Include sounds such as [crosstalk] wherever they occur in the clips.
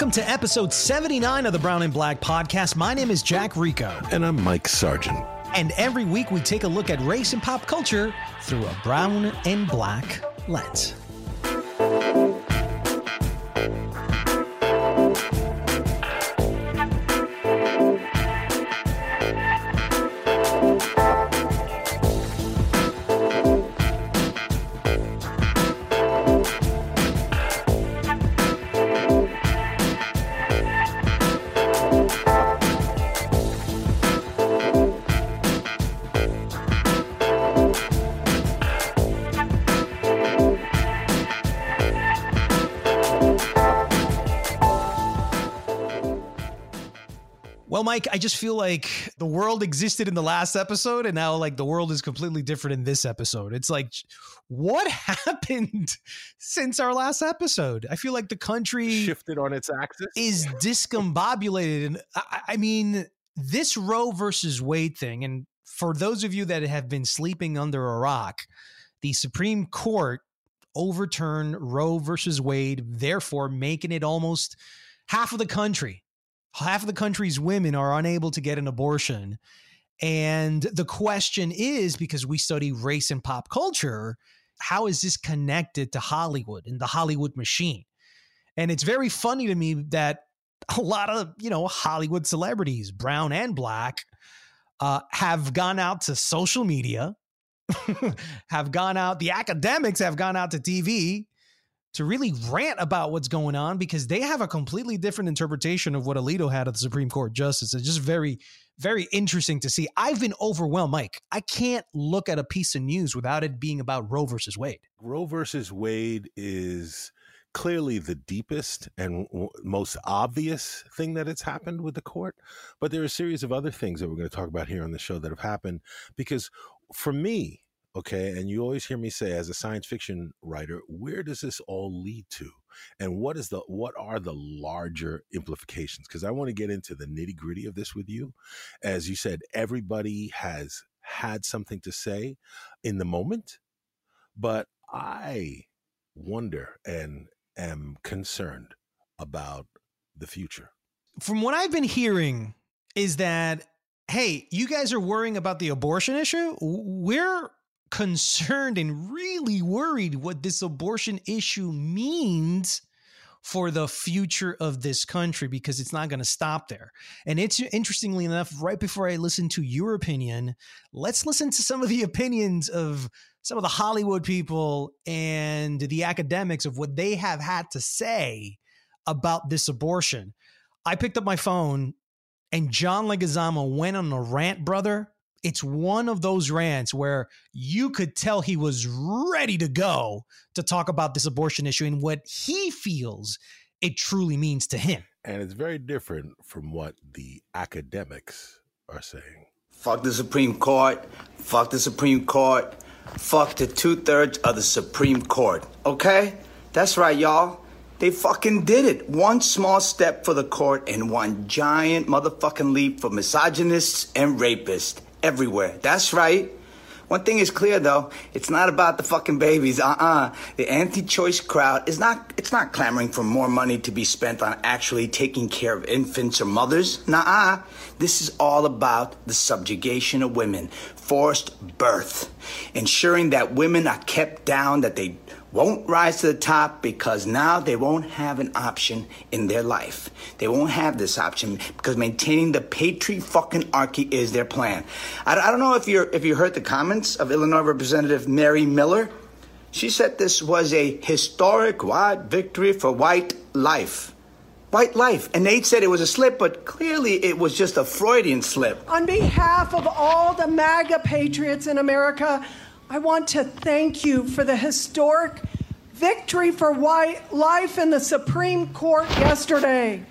Welcome to episode 79 of the Brown and Black podcast. My name is Jack Rico. And I'm Mike Sargent. And every week we take a look at race and pop culture through a brown and black lens. Well, Mike, I just feel like the world existed in the last episode, and now like the world is completely different in this episode. It's like, what [laughs] happened since our last episode? I feel like the country shifted on its axis, is discombobulated, and I, I mean, this Roe versus Wade thing. And for those of you that have been sleeping under a rock, the Supreme Court overturned Roe versus Wade, therefore making it almost half of the country half of the country's women are unable to get an abortion. And the question is because we study race and pop culture, how is this connected to Hollywood and the Hollywood machine? And it's very funny to me that a lot of, you know, Hollywood celebrities, brown and black, uh, have gone out to social media, [laughs] have gone out, the academics have gone out to TV to really rant about what's going on because they have a completely different interpretation of what Alito had of the Supreme Court justice. It's just very, very interesting to see. I've been overwhelmed, Mike. I can't look at a piece of news without it being about Roe versus Wade. Roe versus Wade is clearly the deepest and most obvious thing that has happened with the court. But there are a series of other things that we're going to talk about here on the show that have happened because for me, okay and you always hear me say as a science fiction writer where does this all lead to? And what is the what are the larger implications? Because i want to get into the nitty gritty of this with you. As you said everybody has had something to say in the moment but i wonder and am concerned about the future. From what i've been hearing is that hey you guys are worrying about the abortion issue? We're concerned and really worried what this abortion issue means for the future of this country because it's not going to stop there. And it's interestingly enough, right before I listen to your opinion, let's listen to some of the opinions of some of the Hollywood people and the academics of what they have had to say about this abortion. I picked up my phone and John Leguizamo went on a rant, brother, it's one of those rants where you could tell he was ready to go to talk about this abortion issue and what he feels it truly means to him. And it's very different from what the academics are saying. Fuck the Supreme Court. Fuck the Supreme Court. Fuck the two thirds of the Supreme Court. Okay? That's right, y'all. They fucking did it. One small step for the court and one giant motherfucking leap for misogynists and rapists everywhere. That's right. One thing is clear though, it's not about the fucking babies. Uh-uh. The anti-choice crowd is not it's not clamoring for more money to be spent on actually taking care of infants or mothers. Nah. This is all about the subjugation of women, forced birth, ensuring that women are kept down, that they won't rise to the top because now they won't have an option in their life. They won't have this option because maintaining the patri fucking archy is their plan. I, I don't know if you if you heard the comments of Illinois Representative Mary Miller. She said this was a historic white victory for white life. White life. And Nate said it was a slip, but clearly it was just a Freudian slip. On behalf of all the MAGA patriots in America, I want to thank you for the historic victory for white life in the Supreme Court yesterday.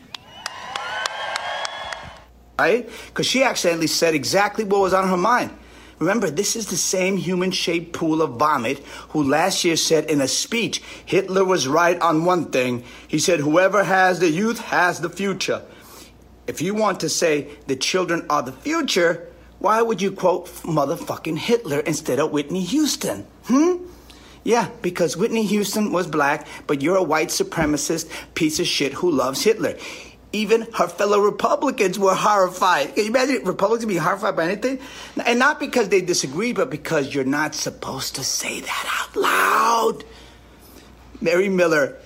Right? Because she accidentally said exactly what was on her mind. Remember, this is the same human shaped pool of vomit who last year said in a speech Hitler was right on one thing. He said, Whoever has the youth has the future. If you want to say the children are the future, why would you quote motherfucking Hitler instead of Whitney Houston? Hmm? Yeah, because Whitney Houston was black, but you're a white supremacist piece of shit who loves Hitler. Even her fellow Republicans were horrified. Can you imagine Republicans being horrified by anything? And not because they disagree, but because you're not supposed to say that out loud. Mary Miller,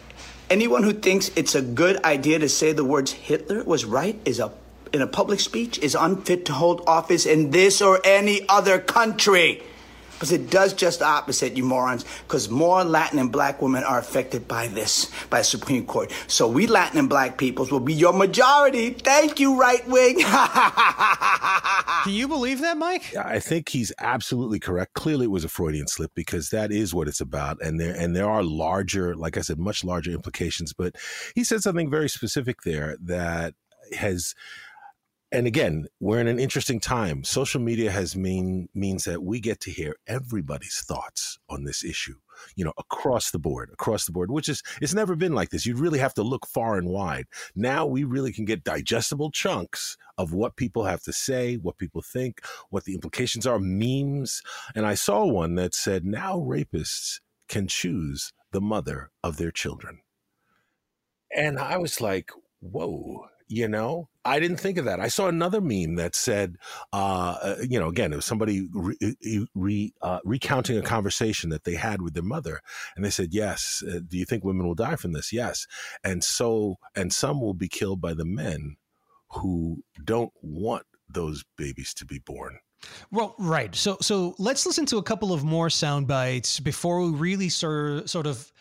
anyone who thinks it's a good idea to say the words Hitler was right is a in a public speech is unfit to hold office in this or any other country. Because it does just the opposite, you morons. Because more Latin and black women are affected by this, by the Supreme Court. So we Latin and black peoples will be your majority. Thank you, right wing. [laughs] Can you believe that, Mike? I think he's absolutely correct. Clearly, it was a Freudian slip because that is what it's about, and there and there are larger, like I said, much larger implications. But he said something very specific there that has and again, we're in an interesting time. Social media has mean means that we get to hear everybody's thoughts on this issue, you know, across the board, across the board, which is it's never been like this. You'd really have to look far and wide. Now we really can get digestible chunks of what people have to say, what people think, what the implications are, memes. And I saw one that said now rapists can choose the mother of their children. And I was like, whoa you know? I didn't think of that. I saw another meme that said uh, uh you know again it was somebody re, re, uh, recounting a conversation that they had with their mother and they said yes uh, do you think women will die from this? Yes. And so and some will be killed by the men who don't want those babies to be born. Well, right. So, so let's listen to a couple of more sound bites before we really sort sort of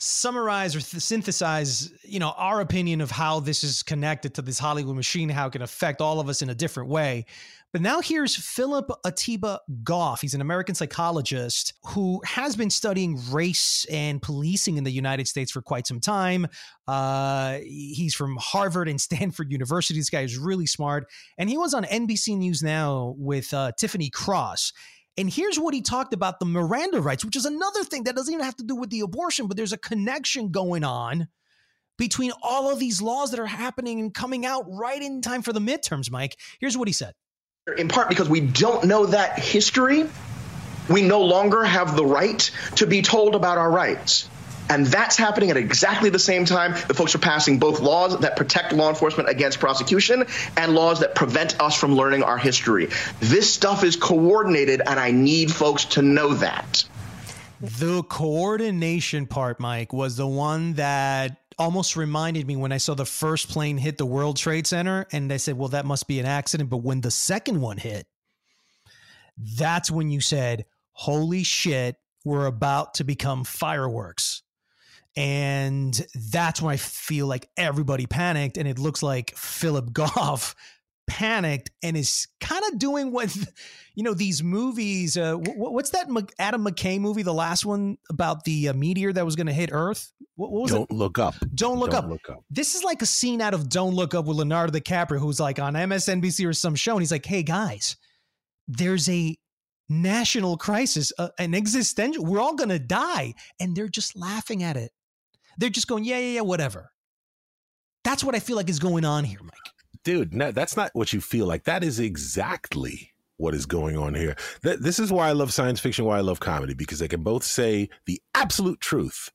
summarize or th- synthesize, you know, our opinion of how this is connected to this Hollywood machine, how it can affect all of us in a different way. But now here's Phillip Atiba Goff. He's an American psychologist who has been studying race and policing in the United States for quite some time. Uh, he's from Harvard and [laughs] Stanford University. This guy is really smart. And he was on NBC News Now with uh, Tiffany Cross. And here's what he talked about the Miranda rights, which is another thing that doesn't even have to do with the abortion, but there's a connection going on between all of these laws that are happening and coming out right in time for the midterms, Mike. Here's what he said. In part because we don't know that history, we no longer have the right to be told about our rights. And that's happening at exactly the same time that folks are passing both laws that protect law enforcement against prosecution and laws that prevent us from learning our history. This stuff is coordinated, and I need folks to know that. The coordination part, Mike, was the one that almost reminded me when I saw the first plane hit the World Trade Center. And I said, well, that must be an accident. But when the second one hit, that's when you said, holy shit, we're about to become fireworks. And that's when I feel like everybody panicked. And it looks like Phillip [laughs] Goff panicked and is kind of doing what, [laughs] you know, these movies. Uh, what's that Adam McKay movie, the last one about the uh, meteor that was going to hit Earth? What, what was Don't it? look up. Don't look Don't up. look up. This is like a scene out of Don't Look Up with Leonardo DiCaprio, who's like on MSNBC or some show. And he's like, hey, guys, there's a national crisis, uh, an existential, we're all going to die. And they're just laughing at it. They're just going, yeah, yeah, yeah, whatever. That's what I feel like is going on here, Mike. Dude, no, that's not what you feel like. That is exactly what is going on here. Th- this is why I love science fiction, why I love comedy, because they can both say the absolute truth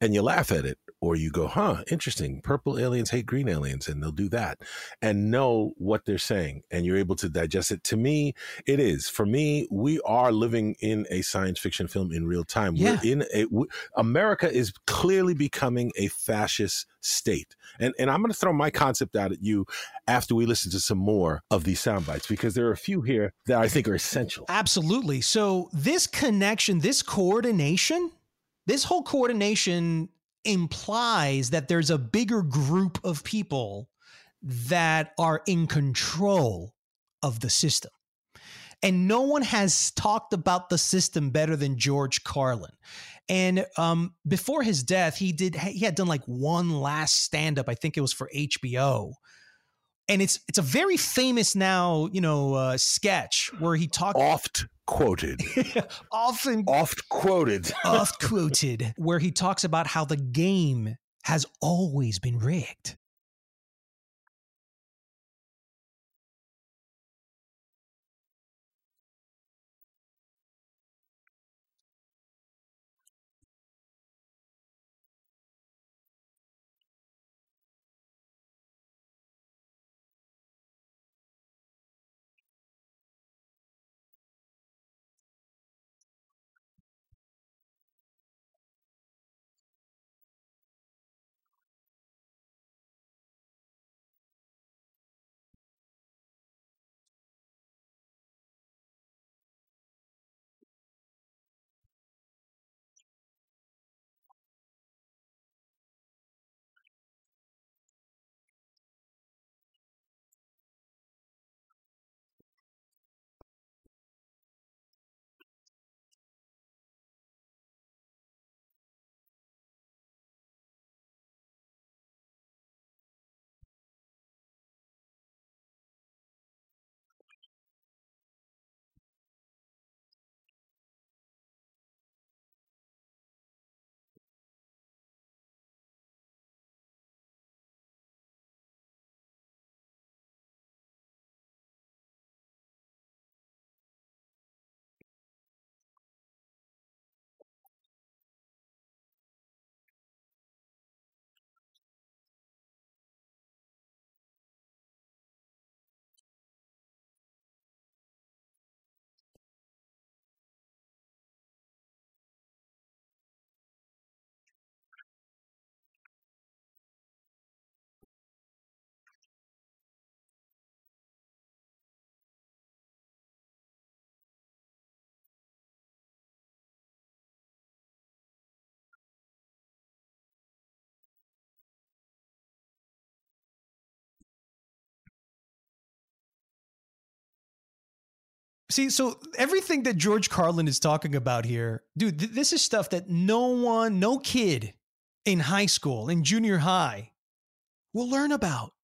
and you laugh at it or you go, huh, interesting. Purple aliens hate green aliens, and they'll do that and know what they're saying, and you're able to digest it. To me, it is. For me, we are living in a science fiction film in real time. Yeah. We're in a, w- America is clearly becoming a fascist state. And, and I'm going to throw my concept out at you after we listen to some more of these sound bites because there are a few here that I think are essential. Absolutely. So, this connection, this coordination, this whole coordination implies that there's a bigger group of people that are in control of the system. And no one has talked about the system better than George Carlin. And um, before his death, he did he had done like one last stand up. I think it was for HBO, and it's it's a very famous now you know uh, sketch where he talked Oft quoted. [laughs] often Oft quoted. oft quoted where he talks about how the game has always been rigged. See, so everything that George Carlin is talking about here, dude, th- this is stuff that no one, no kid in high school, in junior high, will learn about.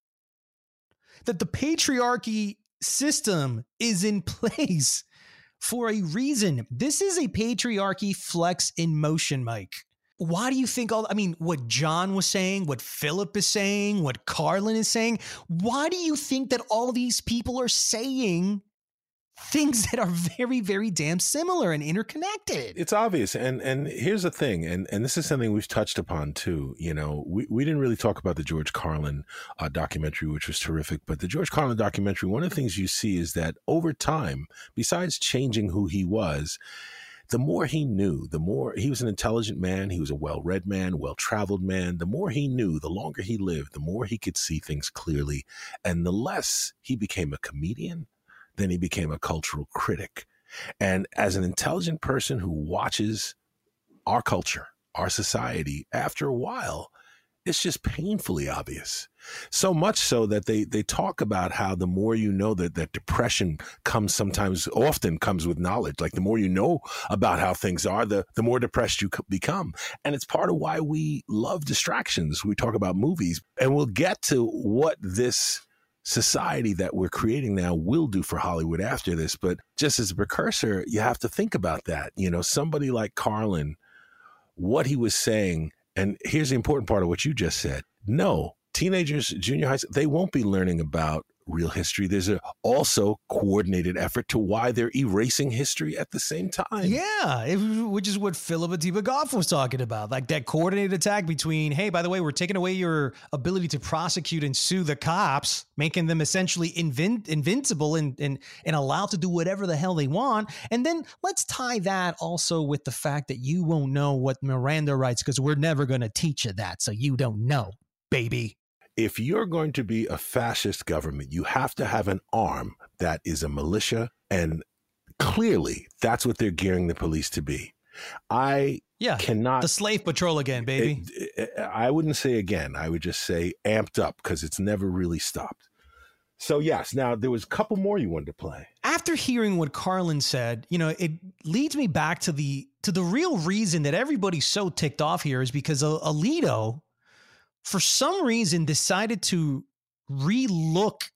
That the patriarchy system is in [laughs] place for a reason. This is a patriarchy flex in motion, Mike. Why do you think all, I mean, what John was saying, what Phillip is saying, what Carlin is saying, why do you think that all these people are saying things that are very very damn similar and interconnected it's obvious and and here's the thing and and this is something we've touched upon too you know we, we didn't really talk about the george carlin uh, documentary which was terrific but the george carlin documentary one of the things you see is that over time besides changing who he was the more he knew, the more he was an intelligent man, he was a well read man, well traveled man. The more he knew, the longer he lived, the more he could see things clearly. And the less he became a comedian, then he became a cultural critic. And as an intelligent person who watches our culture, our society, after a while, it's just painfully obvious. So much so that they they talk about how the more you know that that depression comes sometimes often comes with knowledge. Like the more you know about how things are, the the more depressed you become. And it's part of why we love distractions. We talk about movies and we'll get to what this society that we're creating now will do for Hollywood after this. But just as a precursor, you have to think about that. You know, somebody like Carlin, what he was saying, and here's the important part of what you just said. No, teenagers, junior high, they won't be learning about real history. There's a also coordinated effort to why they're erasing history at the same time. Yeah, it, which is what Phillip Atiba Goff was talking about, like that coordinated attack between, hey, by the way, we're taking away your ability to prosecute and sue the cops, making them essentially invin- invincible and, and and allowed to do whatever the hell they want, and then let's tie that also with the fact that you won't know what Miranda rights because we're never going to teach you that, so you don't know, baby if you're going to be a fascist government, you have to have an arm that is a militia. And clearly, that's what they're gearing the police to be. I yeah, cannot. The slave patrol again, eh, baby. It, it, I wouldn't say again. I would just say amped up because it's never really stopped. So yes, now there was a couple more you wanted to play. After hearing what Carlin said, you know, it leads me back to the to the real reason that everybody's so ticked off here is because Alito for some reason decided to relook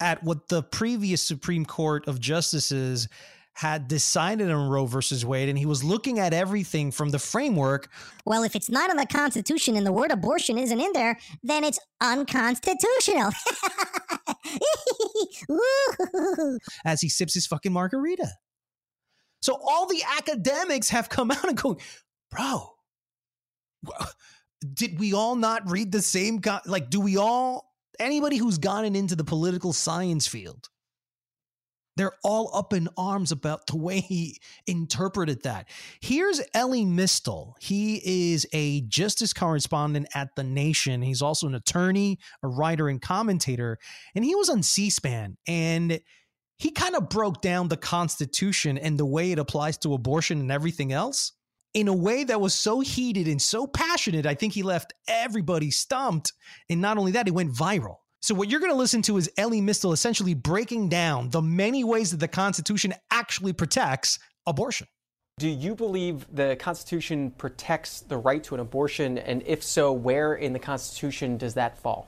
at what the previous Supreme Court of Justices had decided on Roe versus Wade, and he was looking at everything from the framework. Well, if it's not in the Constitution and the word abortion isn't in there, then it's unconstitutional. [laughs] As he sips his fucking margarita. So all the academics have come out and going, bro, did we all not read the same co- like do we all anybody who's gotten into the political science field they're all up in arms about the way he interpreted that. Here's Elie Mystal. He is a justice correspondent at The Nation. He's also an attorney, a writer, and commentator. And he was on C SPAN and he kind of broke down the Constitution and the way it applies to abortion and everything else in a way that was so heated and so passionate, I think he left everybody stumped. And not only that, it went viral. So, what you're going to listen to is Elie Mystal essentially breaking down the many ways that the Constitution actually protects abortion. Do you believe the Constitution protects the right to an abortion? And if so, where in the Constitution does that fall?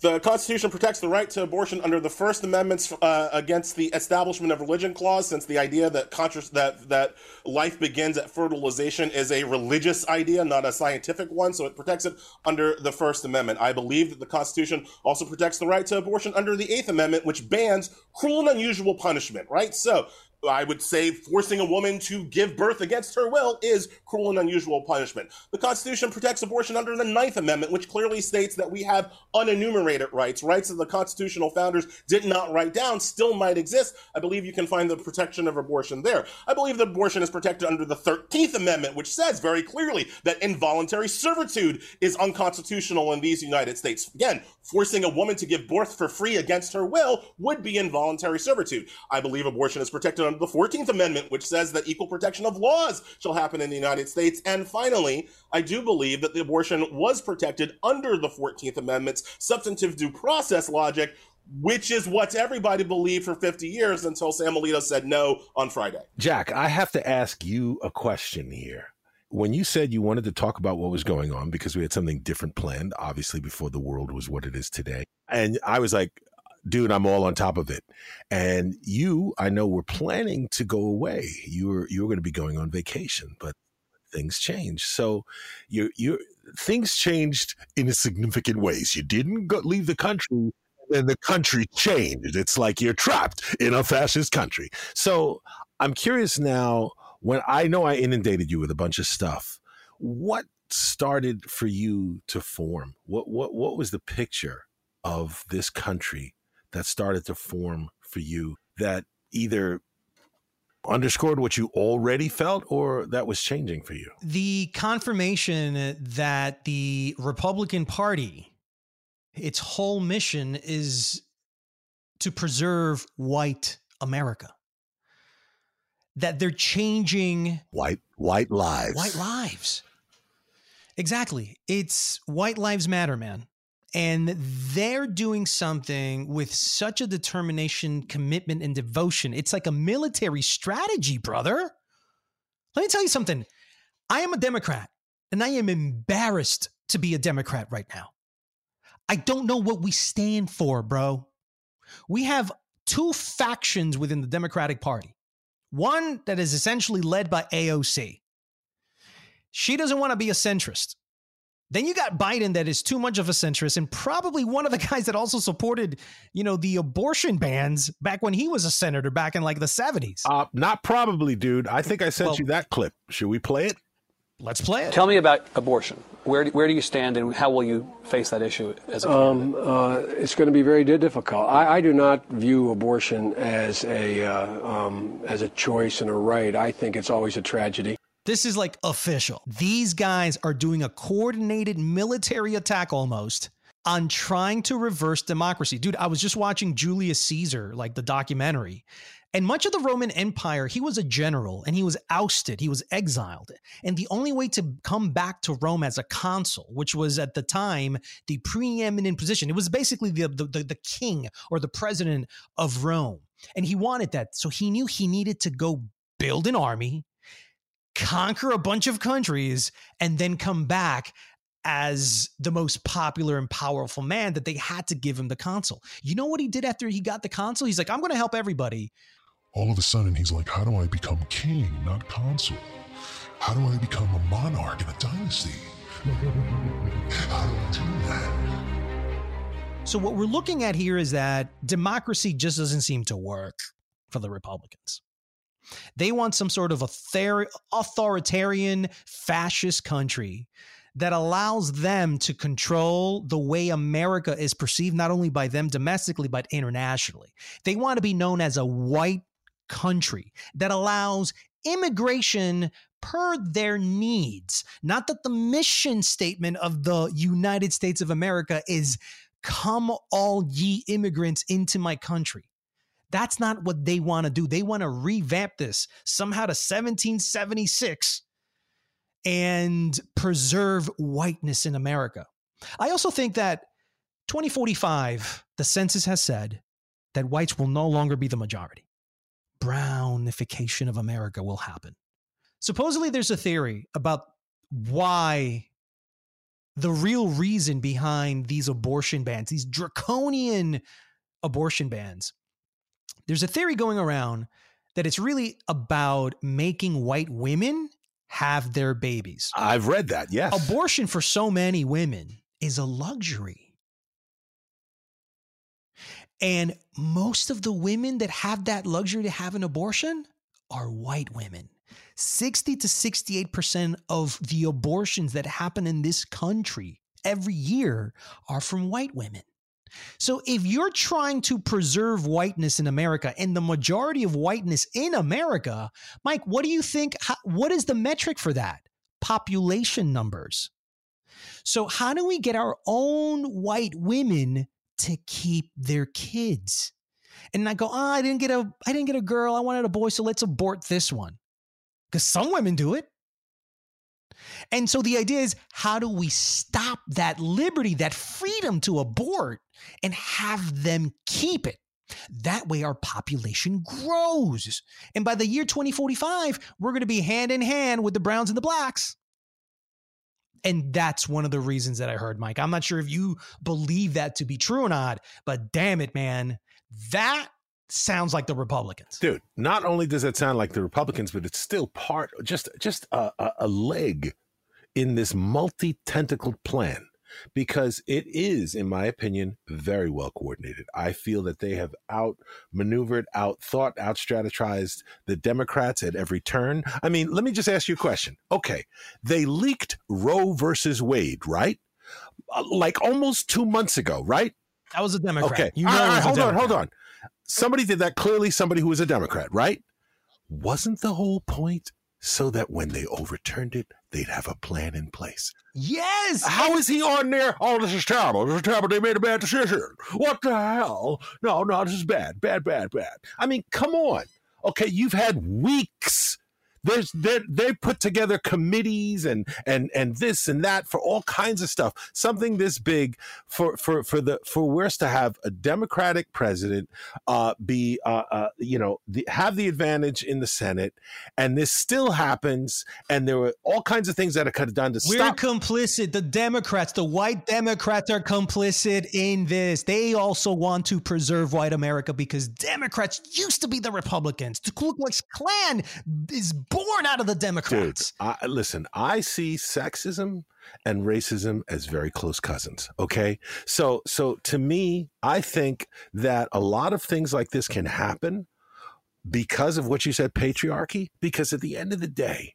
The Constitution protects the right to abortion under the First Amendment uh, against the establishment of religion clause, since the idea that that that life begins at fertilization is a religious idea, not a scientific one. So it protects it under the First Amendment. I believe that the Constitution also protects the right to abortion under the Eighth Amendment, which bans cruel and unusual punishment. Right. So I would say forcing a woman to give birth against her will is cruel and unusual punishment. The Constitution protects abortion under the Ninth Amendment, which clearly states that we have unenumerated rights. Rights that the constitutional founders did not write down still might exist. I believe you can find the protection of abortion there. I believe that abortion is protected under the 13th Amendment, which says very clearly that involuntary servitude is unconstitutional in these United States. Again, forcing a woman to give birth for free against her will would be involuntary servitude. I believe abortion is protected under the 14th Amendment, which says that equal protection of laws shall happen in the United States. And finally, I do believe that the abortion was protected under the 14th Amendment's substantive due process logic which is what everybody believed for 50 years until Sam Alito said no on Friday. Jack, I have to ask you a question here. When you said you wanted to talk about what was going on because we had something different planned, obviously before the world was what it is today, and I was like, dude, I'm all on top of it. And you, I know, were planning to go away. You were you were going to be going on vacation, but things changed. So you you things changed in a significant ways. You didn't go, leave the country and the country changed. It's like you're trapped in a fascist country. So I'm curious now when I know I inundated you with a bunch of stuff, what started for you to form? What what what was the picture of this country that started to form for you that either underscored what you already felt or that was changing for you? The confirmation that the Republican Party, its whole mission is to preserve white America. That they're changing white white lives. White lives. Exactly. It's white lives matter, man. And they're doing something with such a determination, commitment, and devotion. It's like a military strategy, brother. Let me tell you something. I am a Democrat, and I am embarrassed to be a Democrat right now. I don't know what we stand for, bro. We have two factions within the Democratic Party one that is essentially led by AOC. She doesn't want to be a centrist. Then you got Biden that is too much of a centrist and probably one of the [laughs] guys that also supported, you know, the abortion bans back when he was a senator back in like the 70s. Uh, not probably, dude. I think I sent well, you that clip. Should we play it? Let's play it. Tell me about abortion. Where do, where do you stand and how will you face that issue as a um, uh, It's going to be very difficult. I, I do not view abortion as a, uh, um, as a choice and a right. I think it's always a tragedy. This is like official. These guys are doing a coordinated military attack almost on trying to reverse democracy. Dude, I was just watching Julius Caesar, like the documentary. And much of the Roman Empire, he was a general and he was ousted, he was exiled. And the only way to come back to Rome as a consul, which was at the time the preeminent position, it was basically the, the, the, the king or the president of Rome. And he wanted that. So he knew he needed to go build an army, conquer a bunch of countries, and then come back as the most popular and powerful man that they had to give him the consul. You know what he did after he got the consul? He's like, I'm going to help everybody. All of a sudden, he's like, How do I become king, not consul? How do I become a monarch in a dynasty? [laughs] How do I do that? So, what we're looking at here is that democracy just doesn't seem to work for the Republicans. They want some sort of authoritarian fascist country that allows them to control the way America is perceived, not only by them domestically, but internationally. They want to be known as a white country that allows immigration per their needs. Not that the mission statement of the United States of America is come all ye immigrants into my country. That's not what they want to do. They want to revamp this somehow to 1776 and preserve whiteness in America. I also think that 2045, the census has said that whites will no longer be the majority. Brownification of America will happen. Supposedly, there's a theory about why the real reason behind these abortion bans, these draconian abortion bans, there's a theory going around that it's really about making white women have their babies. I've read that, yes. Abortion for so many women is a luxury. And most of the women that have that luxury to have an abortion are white women. 60 to 68% of the abortions that happen in this country every year are from white women. So if you're trying to preserve whiteness in America and the majority of whiteness in America, Mike, what do you think? What is the metric for that? Population numbers. So how do we get our own white women to keep their kids? And I go, oh, I didn't get a, I didn't get a girl. I wanted a boy, so let's abort this one. Because some women do it. And so the idea is how do we stop that liberty, that freedom to abort and have them keep it? That way our population grows. And by the year 2045, we're going to be hand in hand with the browns and the blacks. And that's one of the reasons that I heard, Mike. I'm not sure if you believe that to be true or not, but damn it, man. That sounds like the Republicans. Dude, not only does that sound like the Republicans, but it's still part, just just a, a, a leg in this multi-tentacled plan because it is, in my opinion, very well coordinated. I feel that they have outmaneuvered, out thought, out strategized the Democrats at every turn. I mean, let me just ask you a question. Okay, they leaked Roe versus Wade, right? Uh, Like almost two months ago, right? That was a Democrat. Okay, You know All right, hold on, hold on. Somebody did that. Clearly, somebody who was a Democrat, right? Wasn't the whole point so that when they overturned it, they'd have a plan in place? Yes. How is he on there? Oh, this is terrible. This is terrible. They made a bad decision. What the hell? No, no, this is bad. Bad, bad, bad. I mean, come on. Okay, you've had weeks. There's they they put together committees and and and this and that for all kinds of stuff. Something this big for for for the for us to have a Democratic president uh, be uh, uh, you know the, have the advantage in the Senate, and this still happens. And there were all kinds of things that it could have done to We're stop complicit. The Democrats, the white Democrats are complicit in this. They also want to preserve white America because Democrats used to be the Republicans. The Ku Klux Klan is born out of the Democrats. Dude, I, listen, I see sexism and racism as very close cousins. Okay, so so to me, I think that a lot of things like this can happen because of what you said, patriarchy. Because at the end of the day.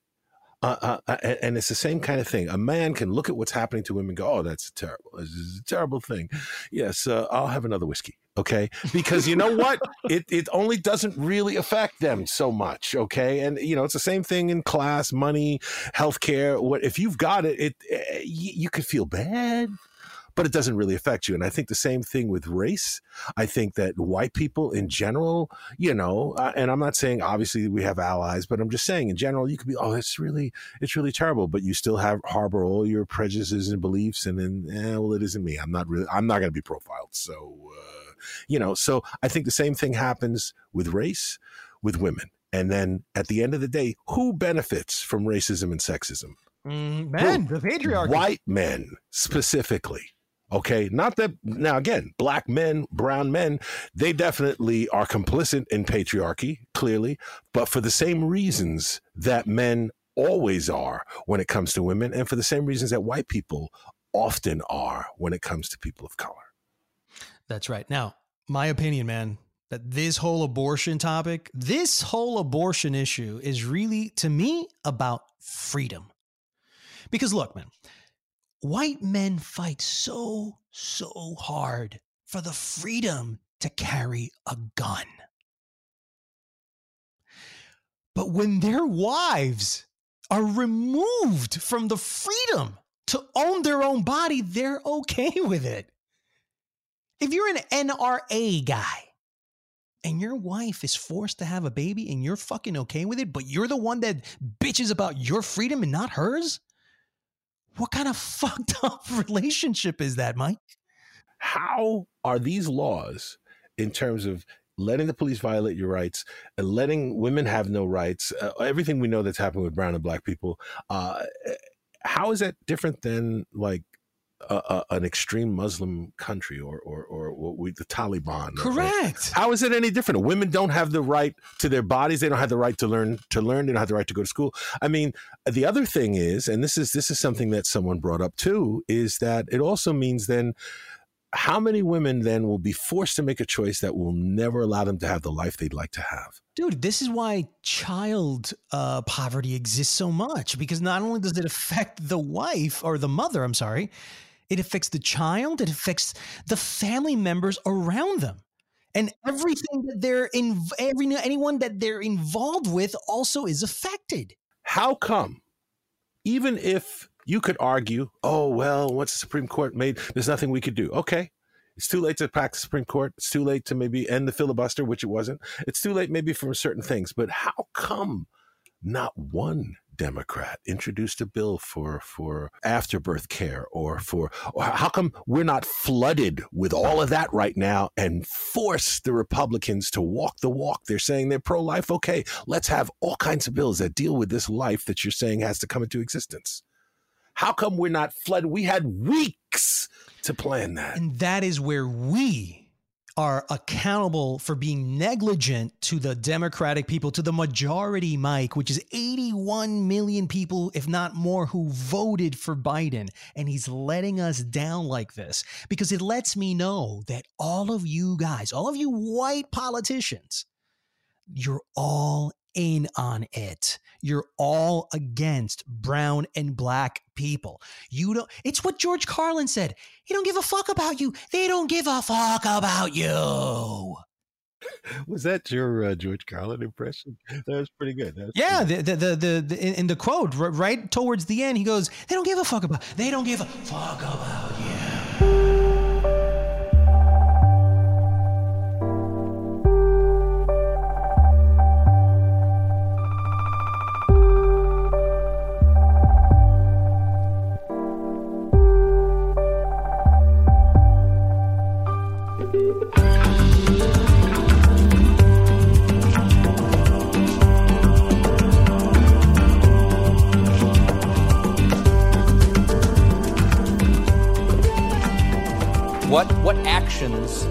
Uh, uh, and, and it's the same kind of thing. A man can look at what's happening to women and go, "Oh, that's terrible. This is a terrible thing." Yes, uh, I'll have another whiskey. Okay, because you know what? it it only doesn't really affect them so much. Okay, and you know it's the same thing in class, money, healthcare. What if you've got it? It eh, you, you could feel bad, but it doesn't really affect you. And I think the same thing with race. I think that white people in general, you know, uh, and I'm not saying obviously we have allies, but I'm just saying in general, you could be, oh, it's really, it's really terrible, but you still have harbor all your prejudices and beliefs, and then, eh, well, it isn't me. I'm not really, I'm not going to be profiled. So, uh, you know, so I think the same thing happens with race, with women. And then at the end of the day, who benefits from racism and sexism? Mm, men, the patriarchy. White men specifically. Okay. Not that now again, black men, brown men, they definitely are complicit in patriarchy, clearly, but for the same reasons that men always are when it comes to women, and for the same reasons that white people often are when it comes to people of color. That's right. Now, my opinion, man, that this whole abortion topic, this whole abortion issue is really, to me, about freedom. Because look, man, white men fight so, so hard for the freedom to carry a gun. But when their wives are removed from the freedom to own their own body, they're okay [laughs] with it. If you're an NRA guy and your wife is forced to have a baby and you're fucking okay with it, but you're the one that bitches about your freedom and not hers, what kind of [laughs] fucked up relationship is that, Mike? How are these laws in terms of letting the police violate your rights and letting women have no rights, uh, everything we know that's happened with brown and black people, uh, how is that different than like a, a, an extreme Muslim country or or or what we, the Taliban? Correct. How is it any different? Women don't have the right to their bodies. They don't have the right to learn to learn. They don't have the right to go to school. I mean, the other thing is, and this is this is something that someone brought up too, is that it also means then how many women then will be forced to make a choice that will never allow them to have the life they'd like to have? Dude, this is why child uh, poverty exists so much because not only does it affect the wife or the mother, I'm sorry, it affects the child, it affects the family members around them. And everything that they're in, every anyone that they're involved with also is affected. How come, even if you could argue, oh, well, once the Supreme Court made, there's nothing we could do. Okay. It's too late to pack the Supreme Court. It's too late to maybe end the filibuster, which it wasn't. It's too late maybe for certain things. But how come not one Democrat introduced a bill for for afterbirth care or for or how come we're not flooded with all of that right now and force the Republicans to walk the walk? They're saying they're pro life. Okay, let's have all kinds of bills that deal with this life that you're saying has to come into existence. How come we're not flooded? We had weeks to plan that. And that is where we are accountable for being negligent to the Democratic people, to the majority, Mike, which is 81 million people, if not more, who voted for Biden. And he's letting us down like this because it lets me know that all of you guys, all of you white politicians, you're all in on it. You're all against brown and black people. You don't it's what George Carlin said. He don't give a fuck about you. They don't give a fuck about you. Was that your uh, George Carlin impression? That was pretty good. Was yeah, pretty the, the, the, the, in, in the quote, right towards the end, he goes, They don't give a fuck about, they don't give a fuck about actions,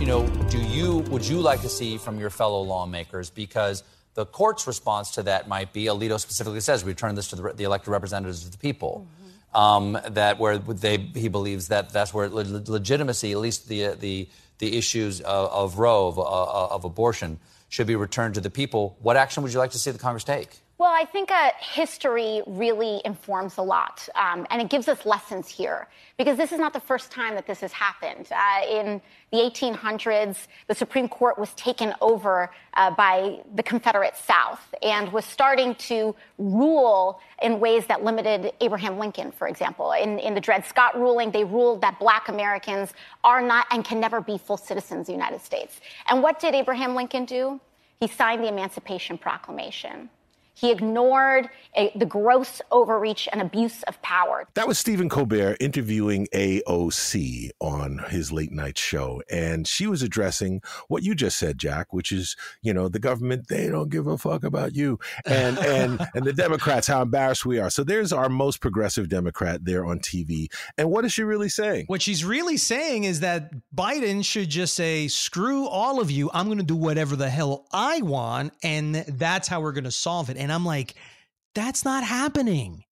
you know, do you would you like to see from your fellow lawmakers? Because the court's response to that might be Alito specifically says return this to the, the elected representatives of the people. Um, that where they he believes that that's where le- legitimacy, at least the the the issues of, of Roe of, of abortion, should be returned to the people. What action would you like to see the Congress take? Well, I think uh, history really informs a lot, um, and it gives us lessons here because this is not the first time that this has happened. Uh, in the 1800s, the Supreme Court was taken over uh, by the Confederate South and was starting to rule in ways that limited Abraham Lincoln, for example. In, in the Dred Scott ruling, they ruled that black Americans are not and can never be full citizens of the United States. And what did Abraham Lincoln do? He signed the Emancipation Proclamation. He ignored a, the gross overreach and abuse of power. That was Stephen Colbert interviewing AOC on his late night show. And she was addressing what you just said, Jack, which is, you know, the government, they don't give a fuck about you. And [laughs] and and the Democrats, how embarrassed we are. So there's our most progressive Democrat there on TV. And what is she really saying? What she's really saying is that Biden should just say, screw all of you. I'm going to do whatever the hell I want. And that's how we're going to solve it. And I'm like, that's not happening.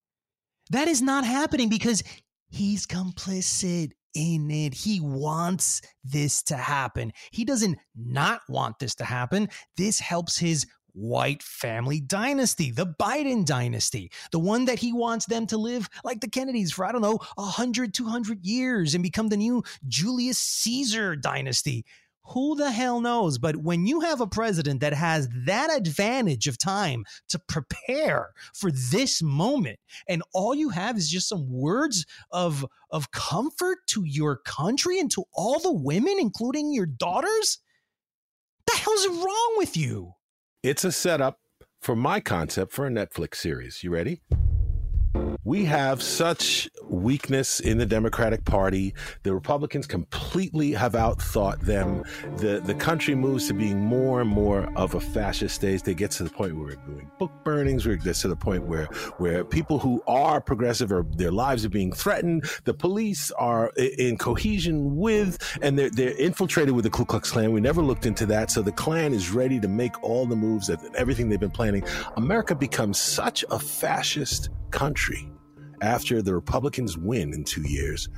That is not happening because he's complicit in it. He wants this to happen. He doesn't not want this to happen. This helps his white family dynasty, the Biden dynasty, the one that he wants them to live like the Kennedys for, I don't know, 100, 200 years and become the new Julius Caesar dynasty. Who the hell knows? But when you have a president that has that advantage of time to prepare for this moment, and all you have is just some words of, of comfort to your country and to all the women, including your daughters, the hell's wrong with you? It's a setup for my concept for a Netflix series. You ready? We have such weakness in the Democratic Party. The Republicans completely have outthought them. The the country moves to being more and more of a fascist stage. They get to the point where we're doing book burnings. We're get to the point where where people who are progressive or their lives are being threatened. The police are in cohesion with, and they're they're infiltrated with the Ku Klux Klan. We never looked into that. So the Klan is ready to make all the moves that everything they've been planning. America becomes such a fascist country after the Republicans win in two years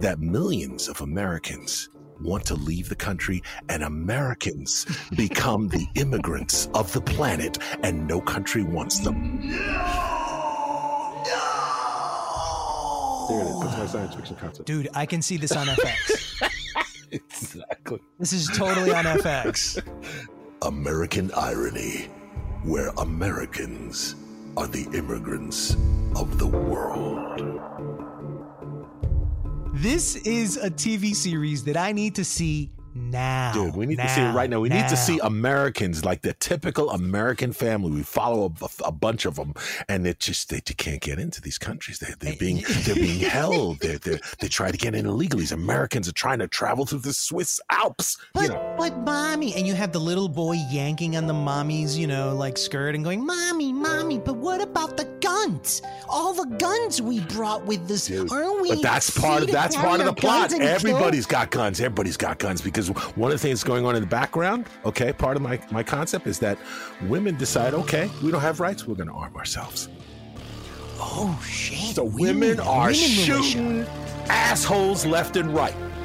that millions of Americans want to leave the country and Americans [laughs] become the immigrants of the planet and no country wants them. There it is. That's my science fiction concept. Dude, I can see this on [laughs] FX. exactly. This is totally on FX. American irony, where Americans are the immigrants of the world. This is a TV series that I need to see now. Dude, we need to see it right now. We need to see Americans like the typical American family. We follow a, a bunch of them, and it just they, they can't get into these countries. They, they're being [laughs] they're being held. They're, they they try to get in illegally. These Americans are trying to travel through the Swiss Alps. But, you know, but mommy, and you have the little boy yanking on the mommy's, you know, like skirt and going, "Mommy, mommy." But what about the guns? All the guns we brought with us, aren't we? but that's part of that's part of the plot. and kill? Everybody's got guns. Everybody's got guns because one of the things going on in the background. Okay, part of my my concept is that women decide, okay, we don't have rights. We're going to arm ourselves. Oh shit! So women, are women shooting assholes left and right. [laughs]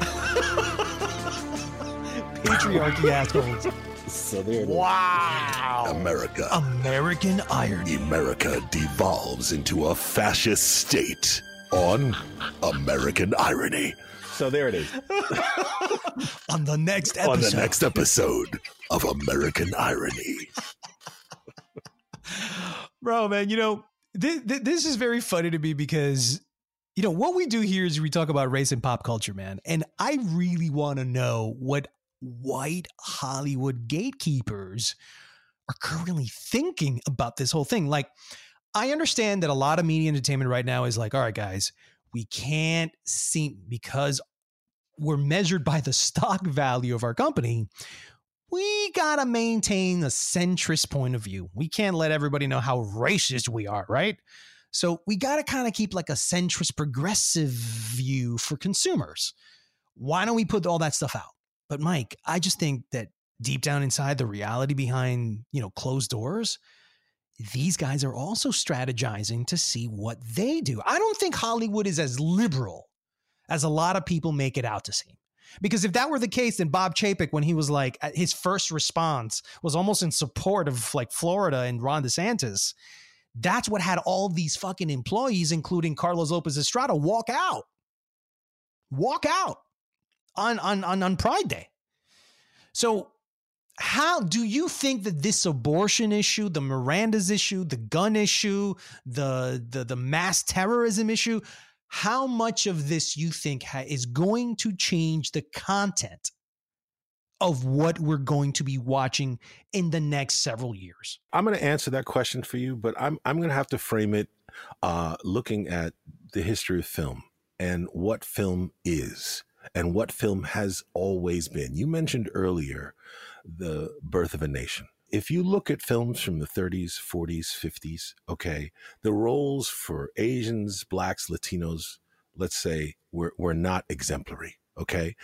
patriarchy assholes. So there it is. Wow. America. American irony. America devolves into a fascist state on American irony. So there it is. [laughs] On the next episode. On the next episode of American Irony. [laughs] Bro, man, you know, this, this is very funny to me because, you know, what we do here is we talk about race and pop culture, man. And I really want to know what white Hollywood gatekeepers are currently thinking about this whole thing. Like, I understand that a lot of media entertainment right now is like, all right, guys, we can't see because we're measured by the stock value of our company we got to maintain a centrist point of view. We can't let everybody know how racist we are, right? So we got to kind of keep like a centrist progressive view for consumers. Why don't we put all that stuff out? But Mike, I just think that deep down inside the reality behind, you know, closed doors, these guys are also strategizing to see what they do. I don't think Hollywood is as liberal as a lot of people make it out to seem. Because if that were the case, then Bob Chapek, when he was like, uh, his first response was almost in support of like Florida and Ron DeSantis. That's what had all these fucking employees, including Carlos Lopez Estrada, walk out. Walk out on, on, on, on Pride Day. So, how do you think that this abortion issue, the Miranda's issue, the gun issue, the, the, the mass terrorism issue, how much of this you think ha- is going to change the content of what we're going to be watching in the next several years? I'm going to answer that question for you, but I'm I'm going to have to frame it uh, looking at the history of film and what film is and what film has always been. You mentioned earlier the birth of a nation. If you look at films from the 30s, 40s, 50s, okay, the roles for Asians, blacks, Latinos, let's say, were, were not exemplary, okay?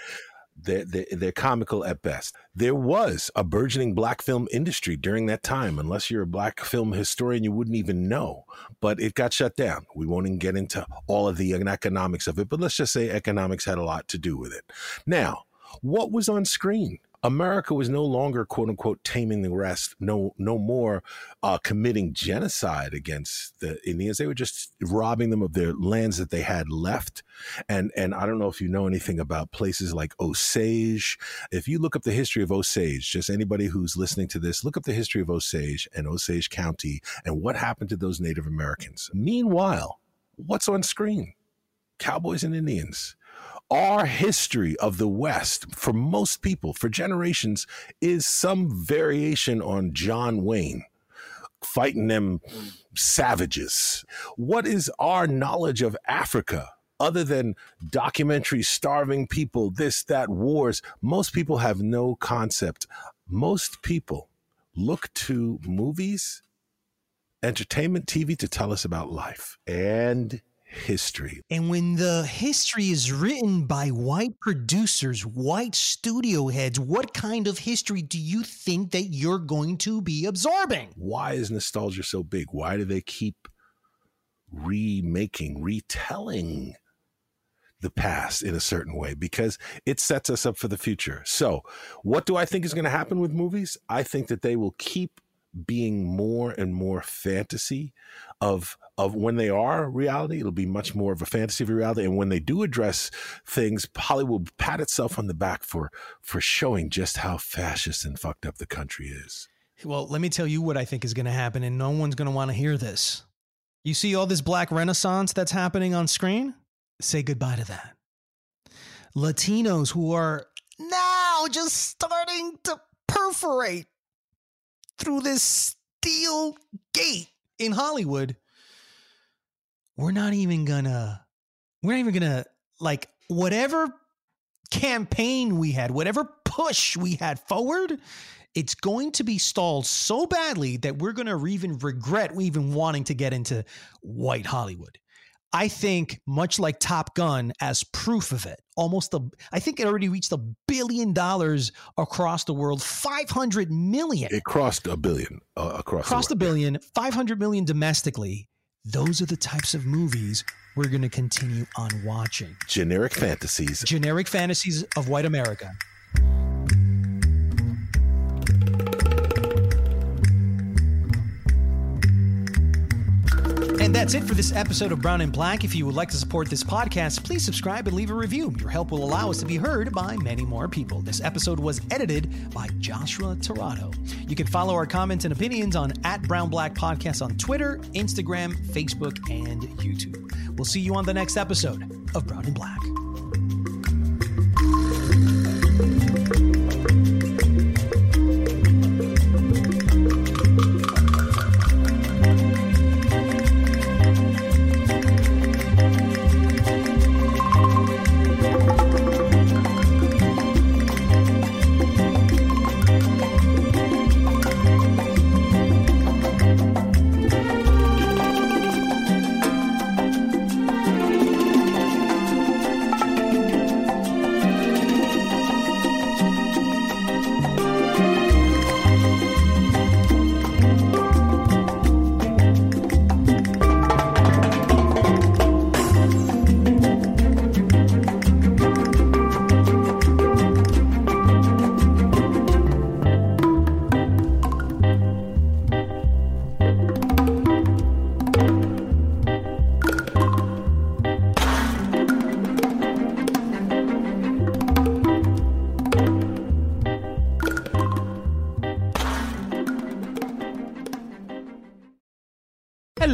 They're, they're, they're comical at best. There was a burgeoning black film industry during that time. Unless you're a black film historian, you wouldn't even know. But it got shut down. We won't even get into all of the economics of it, but let's just say economics had a lot to do with it. Now, what was on screen? America was no longer quote unquote taming the rest, no no more uh, committing genocide against the Indians. They were just robbing them of their lands that they had left. And and I don't know if you know anything about places like Osage. If you look up the history of Osage, just anybody who's listening to this, look up the history of Osage and Osage County and what happened to those Native Americans. Meanwhile, what's on screen? Cowboys and Indians our history of the West, for most people, for generations, is some variation on John Wayne fighting them savages. What is our knowledge of Africa? Other than documentary starving people, this, that, wars, most people have no concept. Most people look to movies, entertainment TV to tell us about life and history. And when the history is written by white producers, white studio heads, what kind of history do you think that you're going to be absorbing? Why is nostalgia so big? Why do they keep remaking, retelling the past in a certain way? Because it sets us up for the future. So, what do I think is going to happen with movies? I think that they will keep being more and more fantasy of of when they are reality it'll be much more of a fantasy of reality and when they do address things hollywood will pat itself on the back for for showing just how fascist and fucked up the country is Well, let me tell you what I think is going to happen, and no one's going to want to hear this. You see all this black renaissance that's happening on screen? Say goodbye to that. Latinos who are now just starting to perforate through this steel gate in Hollywood. We're not even gonna, we're not even gonna, like, whatever campaign we had, whatever push we had forward, it's going to be stalled so badly that we're going to even regret even wanting to get into white Hollywood. I think, much like Top Gun, as proof of it, almost the I think it already reached a billion dollars across the world, 500 million. It crossed a billion uh, across the a billion, 500 million domestically. Those are the types of movies we're going to continue on watching. generic fantasies. Generic fantasies of white America. And that's it for this episode of Brown and Black. If you would like to support this podcast, please subscribe and leave a review. Your help will allow us to be heard by many more people. This episode was edited by Joshua Torado. You can follow our comments and opinions on at Brown Black Podcast on Twitter, Instagram, Facebook, and YouTube. We'll see you on the next episode of Brown and Black.